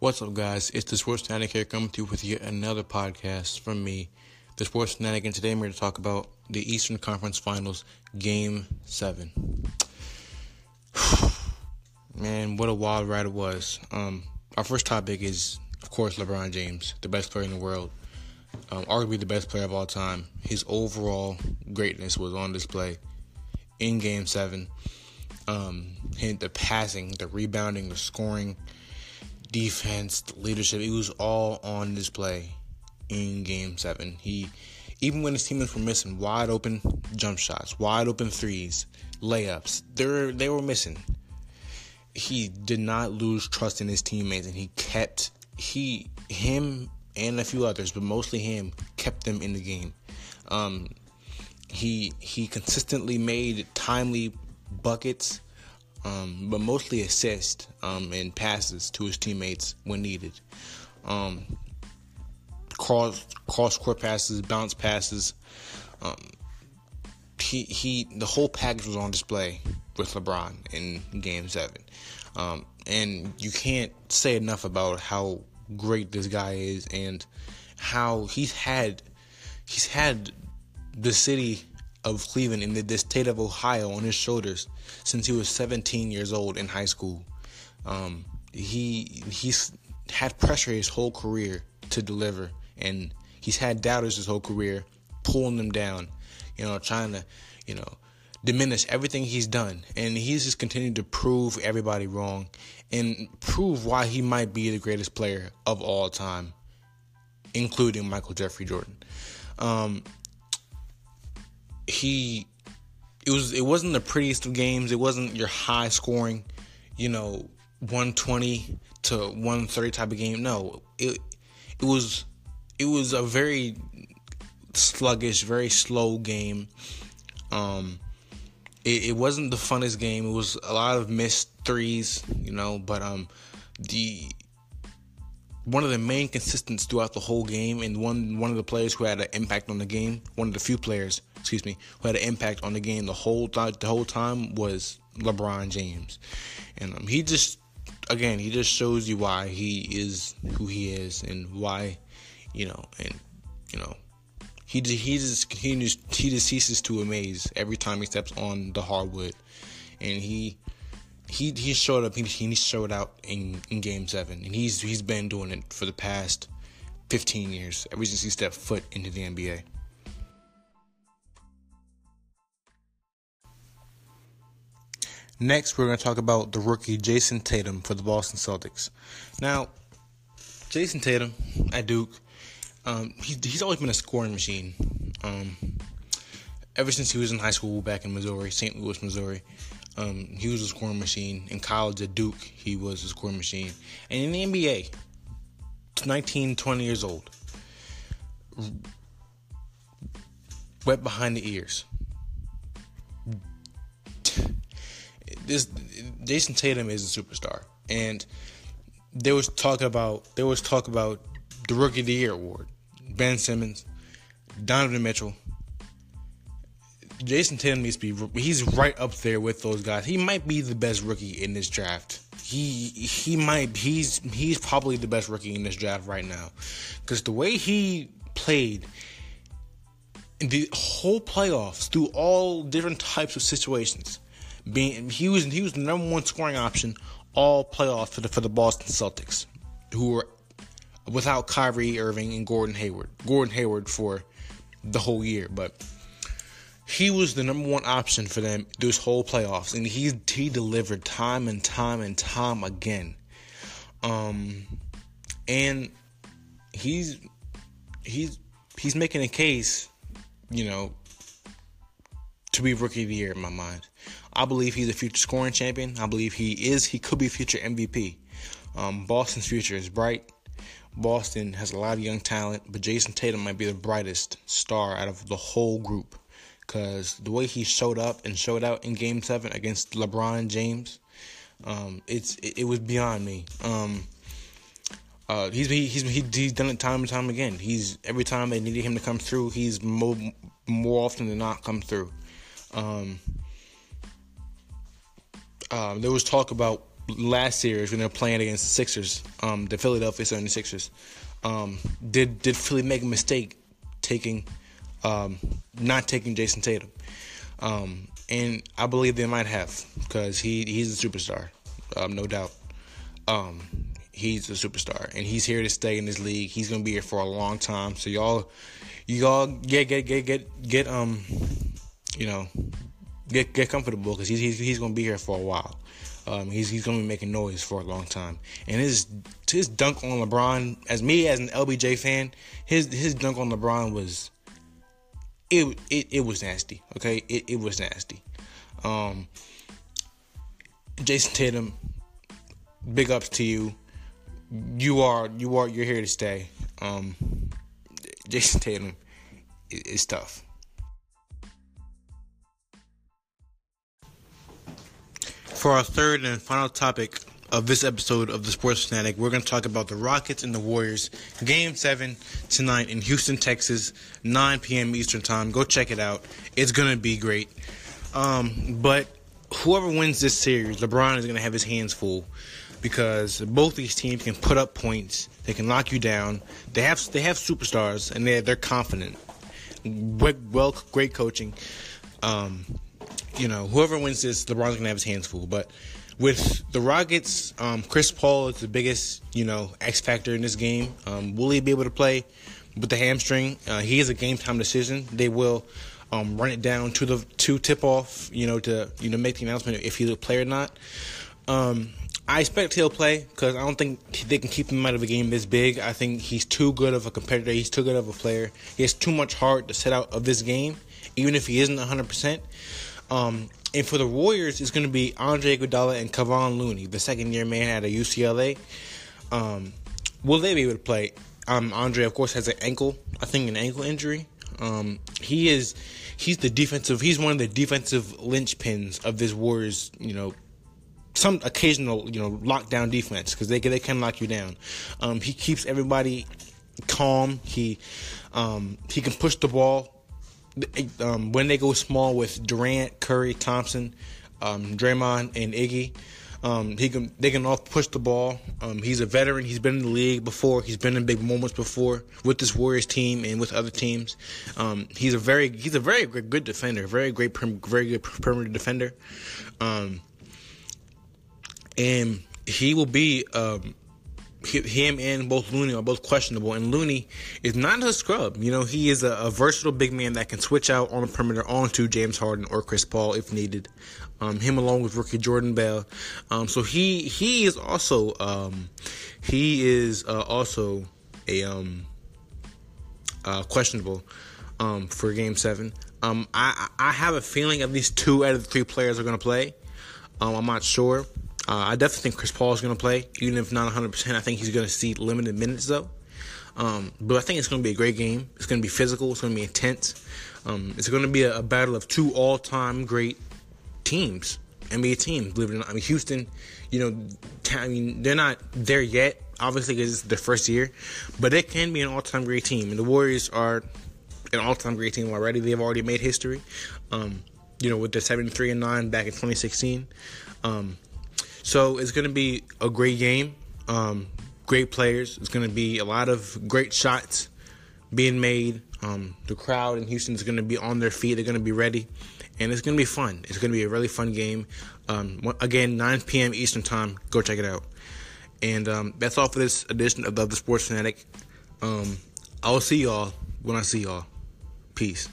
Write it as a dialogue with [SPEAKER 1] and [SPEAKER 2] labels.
[SPEAKER 1] What's up, guys? It's the Sports Fanatic here coming to you with yet another podcast from me, the Sports Fanatic, and today I'm here to talk about the Eastern Conference Finals, Game 7. Man, what a wild ride it was. Um, our first topic is, of course, LeBron James, the best player in the world, um, arguably the best player of all time. His overall greatness was on display in Game 7. Um, the passing, the rebounding, the scoring defense, leadership, it was all on display in game seven. He even when his teammates were missing wide open jump shots, wide open threes, layups, they they were missing. He did not lose trust in his teammates and he kept he him and a few others, but mostly him, kept them in the game. Um, he he consistently made timely buckets um, but mostly assist um, and passes to his teammates when needed. Um, cross cross court passes, bounce passes. Um, he he the whole package was on display with LeBron in Game Seven, um, and you can't say enough about how great this guy is and how he's had he's had the city of Cleveland in the, the state of Ohio on his shoulders since he was 17 years old in high school. Um, he he's had pressure his whole career to deliver, and he's had doubters his whole career, pulling them down, you know, trying to, you know, diminish everything he's done, and he's just continued to prove everybody wrong, and prove why he might be the greatest player of all time, including Michael Jeffrey Jordan. Um, he it was it wasn't the prettiest of games. It wasn't your high scoring, you know, 120 to 130 type of game. No, it it was it was a very sluggish, very slow game. Um, it, it wasn't the funnest game. It was a lot of missed threes, you know. But um, the one of the main consistents throughout the whole game, and one one of the players who had an impact on the game, one of the few players, excuse me, who had an impact on the game the whole th- the whole time was LeBron James, and um, he just again he just shows you why he is who he is and why, you know, and you know, he he just he just he just ceases to amaze every time he steps on the hardwood, and he he he showed up. He, he showed out in, in Game Seven, and he's he's been doing it for the past 15 years, ever since he stepped foot into the NBA. Next, we're going to talk about the rookie Jayson Tatum for the Boston Celtics. Now, Jayson Tatum at Duke, um, he, he's always been a scoring machine. Um, ever since he was in high school back in Missouri, St. Louis, Missouri, um, he was a scoring machine. In college at Duke, he was a scoring machine. And in the NBA, 19, 20 years old, wet behind the ears. This Jayson Tatum is a superstar, and there was talk about there was talk about the Rookie of the Year award. Ben Simmons, Donovan Mitchell, Jayson Tatum needs to be. He's right up there with those guys. He might be the best rookie in this draft. He he might. He's he's probably the best rookie in this draft right now, because the way he played in the whole playoffs through all different types of situations, being he was he was the number one scoring option all playoffs for the for the Boston Celtics, who were without Kyrie Irving and Gordon Hayward. Gordon Hayward for the whole year, but he was the number one option for them this whole playoffs, and he he delivered time and time and time again. Um, and he's he's he's making a case, you know, to be rookie of the year in my mind. I believe he's a future scoring champion. I believe he is. He could be future MVP. Um, Boston's future is bright. Boston has a lot of young talent, but Jayson Tatum might be the brightest star out of the whole group because the way he showed up and showed out in Game Seven against LeBron James, um, it's it, it, was beyond me. Um, uh, he's, he's he's he's done it time and time again. He's every time they needed him to come through, he's more more often than not come through. Um, uh, there was talk about last series when they're playing against the Sixers, um, the Philadelphia 76ers. Um, did did Philly make a mistake taking um, not taking Jayson Tatum? Um, and I believe they might have because he he's a superstar, um, no doubt. Um, he's a superstar and he's here to stay in this league. He's gonna be here for a long time. So y'all, y'all get get get get get um, you know, get get comfortable because he's, he's he's gonna be here for a while. Um, he's he's gonna be making noise for a long time. And his his dunk on LeBron, as me as an LBJ fan, his his dunk on LeBron was it it, it was nasty. Okay, it, it was nasty. Um, Jayson Tatum, big ups to you. You are you are you're here to stay. Um, Jayson Tatum is tough. For our third and final topic of this episode of the Sports Fanatic, we're going to talk about the Rockets and the Warriors. Game 7 tonight in Houston, Texas, 9 p.m. Eastern Time. Go check it out. It's going to be great. Um, but whoever wins this series, LeBron is going to have his hands full because both these teams can put up points. They can lock you down. They have they have superstars and they're they're confident. Well, great coaching. Um, you know, whoever wins this, LeBron's gonna have his hands full. But with the Rockets, um, Chris Paul is the biggest, you know, X factor in this game. Um, will he be able to play with the hamstring? Uh, he is a game time decision. They will um, run it down to the to tip off, you know, to you know make the announcement if he's a player or not. Um, I expect he'll play because I don't think they can keep him out of a game this big. I think he's too good of a competitor. He's too good of a player. He has too much heart to set out of this game, even if he isn't 100%. Um, and for the Warriors, it's going to be Andre Iguodala and Kevon Looney, the second year man at a UCLA. Um, will they be able to play? Um, Andre, of course, has an ankle, I think, an ankle injury. Um, he is, he's the defensive, he's one of the defensive linchpins of this Warriors, you know, some occasional, you know, lockdown defense because they they can lock you down. Um, he keeps everybody calm. He um, he can push the ball um, when they go small with Durant, Curry, Thompson, um, Draymond, and Iggy. Um, he can they can all push the ball. Um, he's a veteran. He's been in the league before. He's been in big moments before with this Warriors team and with other teams. Um, he's a very he's a very good defender. Very great, very good perimeter defender. Um, and he will be um, him and both Looney are both questionable, and Looney is not a scrub. You know, he is a, a, versatile big man that can switch out on the perimeter onto James Harden or Chris Paul if needed. Um, him along with rookie Jordan Bell. Um, so he he is also um, he is uh, also a um, uh, questionable um, for Game Seven. Um, I I have a feeling at least two out of the three players are going to play. I'm not sure. Uh, I definitely think Chris Paul is going to play, even if not 100%. I think he's going to see limited minutes, though. Um, but I think it's going to be a great game. It's going to be physical. It's going to be intense. Um, it's going to be a, a battle of two all-time great teams, NBA teams. Believe it or not, I mean Houston. You know, I mean they're not there yet, obviously because it's their first year, but it can be an all-time great team. And the Warriors are an all-time great team already. They've already made history. Um, you know, with the 73 and 9 back in 2016. Um, so it's going to be a great game. Um, great players. It's going to be a lot of great shots being made. Um, the crowd in Houston is going to be on their feet. They're going to be ready, and it's going to be fun. It's going to be a really fun game. Um, again, 9 p.m. Eastern Time. Go check it out. And um, that's all for this edition of the, Sports Fanatic. Um, I'll see y'all when I see y'all. Peace.